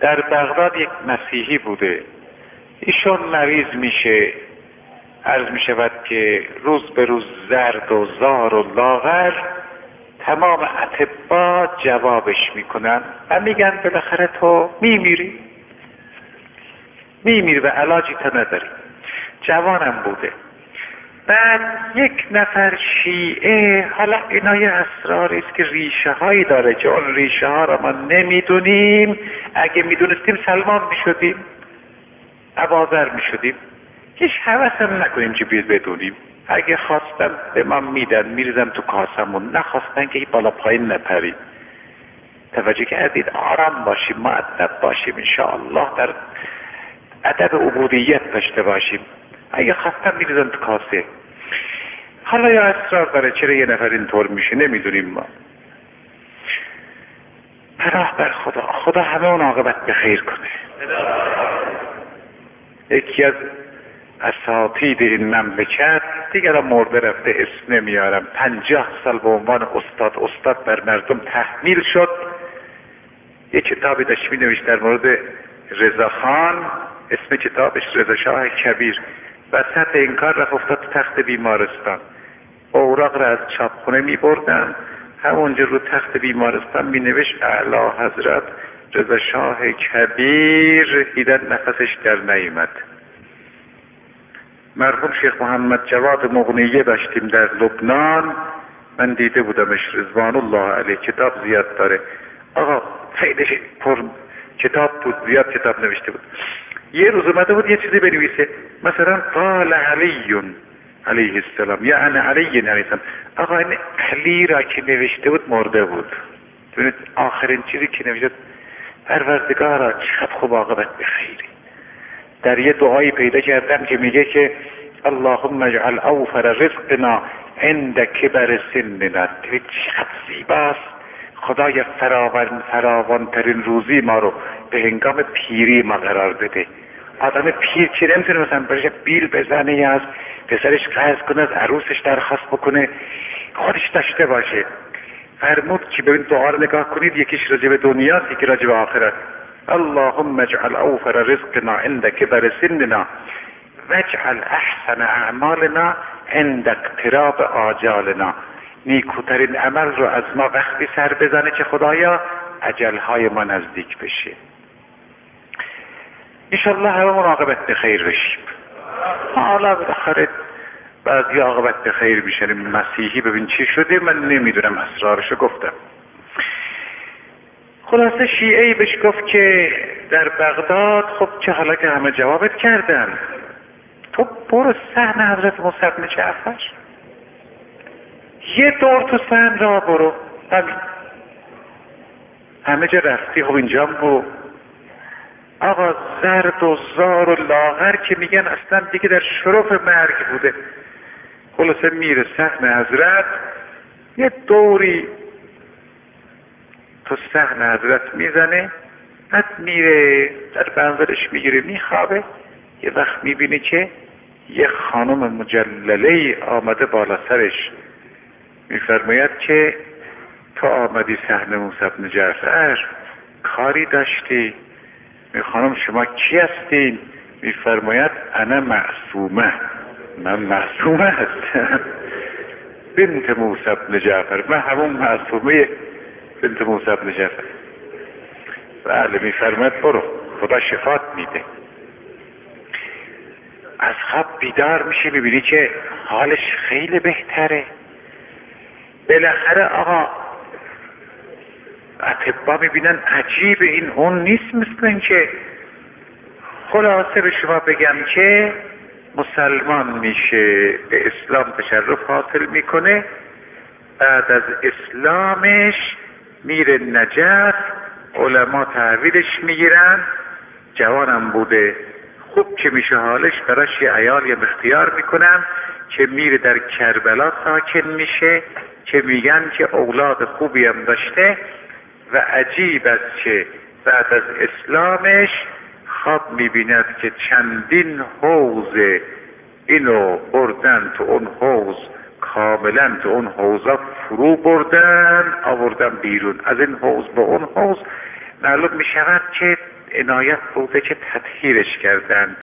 در بغداد یک مسیحی بوده. ایشون مریض میشه. عرض می شود که روز به روز زرد و زار و لاغر تمام اطبا جوابش می‌کنن و میگن بالاخره تو میمیری. میمیری و علاجی تا نداری. جوانم بوده. بعد یک نفر شیعه حالا اینا یه اسراری است که ریشه هایی داره که اون ریشه ها را ما نمی‌دونیم. اگه می‌دونستیم سلمان می‌شدیم عبازر می‌شدیم. هیچ حوث هم نکنیم که بیاد بدونیم. اگه خواستم به ما میدن میریزم تو کاسمون. نخواستن که بالا پایین نپریم توجه کردید؟ آرام باشیم معدب باشیم انشاءالله. در ادب عبودیت داشته باشیم. اگه خواستم میریزم تو کاسه. حالا یا اصرار داره چرا یه نفر اینطور میشه؟ نمی‌دونیم ما. پناه بر خدا. خدا همه اون عاقبت به خیر کنه. یکی از اساتید این مملکت دیگر مرده رفته اسم نمیارم. پنجاه سال به عنوان استاد استاد بر مردم تحمیل شد. یه کتابی داشت می نوشت در مورد رضاخان اسم کتابش رضا شاه کبیر. وسط این کار رفت افتاد تخت بیمارستان. اوراق را از چاپخونه می بردن همونجا رو تخت بیمارستان می نوشت اعلی حضرت رضا شاه کبیر. دیدن نفسش در نیمد مرحوم شیخ محمد جواد مغنیه داشتیم در لبنان. من دیده بودمش رضوان الله علیه. کتاب زیاد داره. آقا خیلی پر کتاب بود. زیاد کتاب نوشته بود. یه روز اومده بود یه چیزی بنویسه. مثلا قال علیون علیه السلام. یا انا علی علیه السلام آقا این علی را که نوشته بود مرده بود. آخرین چیزی که نوشته پروردگارا چقدر خوب عاقبت بخیری در یه دعایی پیدا کردم که میگه که اللهم اجعل اوفر رزقنا عند کبر سننا. چقدر زیباست. خدای فراوان فراوانترین روزی ما رو به هنگام پیری ما قرار بده. آدم پیر که نمی‌تونه مثلا برش بیل بزنه یا از پسرش قرض کنه از عروسش درخواست بکنه. خودش داشته باشه. فرمود که ببین دعا رو نگاه کنید یکیش راجع به دنیاست یکی راجع به آخرت. اللهم اجعل اوفر رزقنا عند كبر سننا واجعل احسن اعمالنا عند اقتراب آجالنا. نیکوترین عمل رو از ما وقتی سر بزنه که خدایا؟ اجلهای ما نزدیک بشه. انشالله همه عاقبت به خیر بشیم. حالا بالاخره بعضی عاقبت به خیر میشن مسیحی ببین چی شده؟ من نمی‌دونم. اسرارشو گفتم. خلاصه شیعه ای بهش گفت که در بغداد خب چه حالا که همه جوابت کردن. تو برو سحن حضرت بن جعفر. یه دور تو سحن را برو. همین همه جا رفتی. خب اینجا برو آقا زرد و زار و لاغر که میگن اصلا دیگه در شرف مرگ بوده. خلاصه میره سحن حضرت. یه دوری تو سحن حضرت می‌زنه. بعد میره در بنظرش می‌گیره. میخوابه. یه وقت می‌بینه که یه خانم مجلله آمده بالا سرش. میفرماید که تو آمدی سحن موسی بن جعفر کاری داشتی. می خانم شما کی هستین؟ میفرماید انا معصومه. من معصومه هستم. بنت موسی بن جعفر من همون معصومه بنت موسی بن جعفر بله میفرماید برو. خدا شفات میده. از خواب بیدار میشه می‌بینی که حالش خیلی بهتره. بالاخره آقا اطبا می‌بینن عجیب این اون نیست مثل این که خلاصه به شما بگم که مسلمان میشه به اسلام تشرف حاصل می‌کنه. بعد از اسلامش میره نجف علما تحویلش می‌گیرن. جوانم بوده خوب که میشه حالش براش یه عیال یه اختیار می‌کنم که میره در کربلا ساکن میشه. که میگن که اولاد خوبی هم داشته و عجیب است که بعد از اسلامش خواب می‌بیند که چندین حوز اینو بردن تو اون حوز کاملا تو اون حوزا فرو بردن آوردن بیرون. از این حوز به اون حوز معلوم می شود که عنایت بوده که تطهیرش کردن.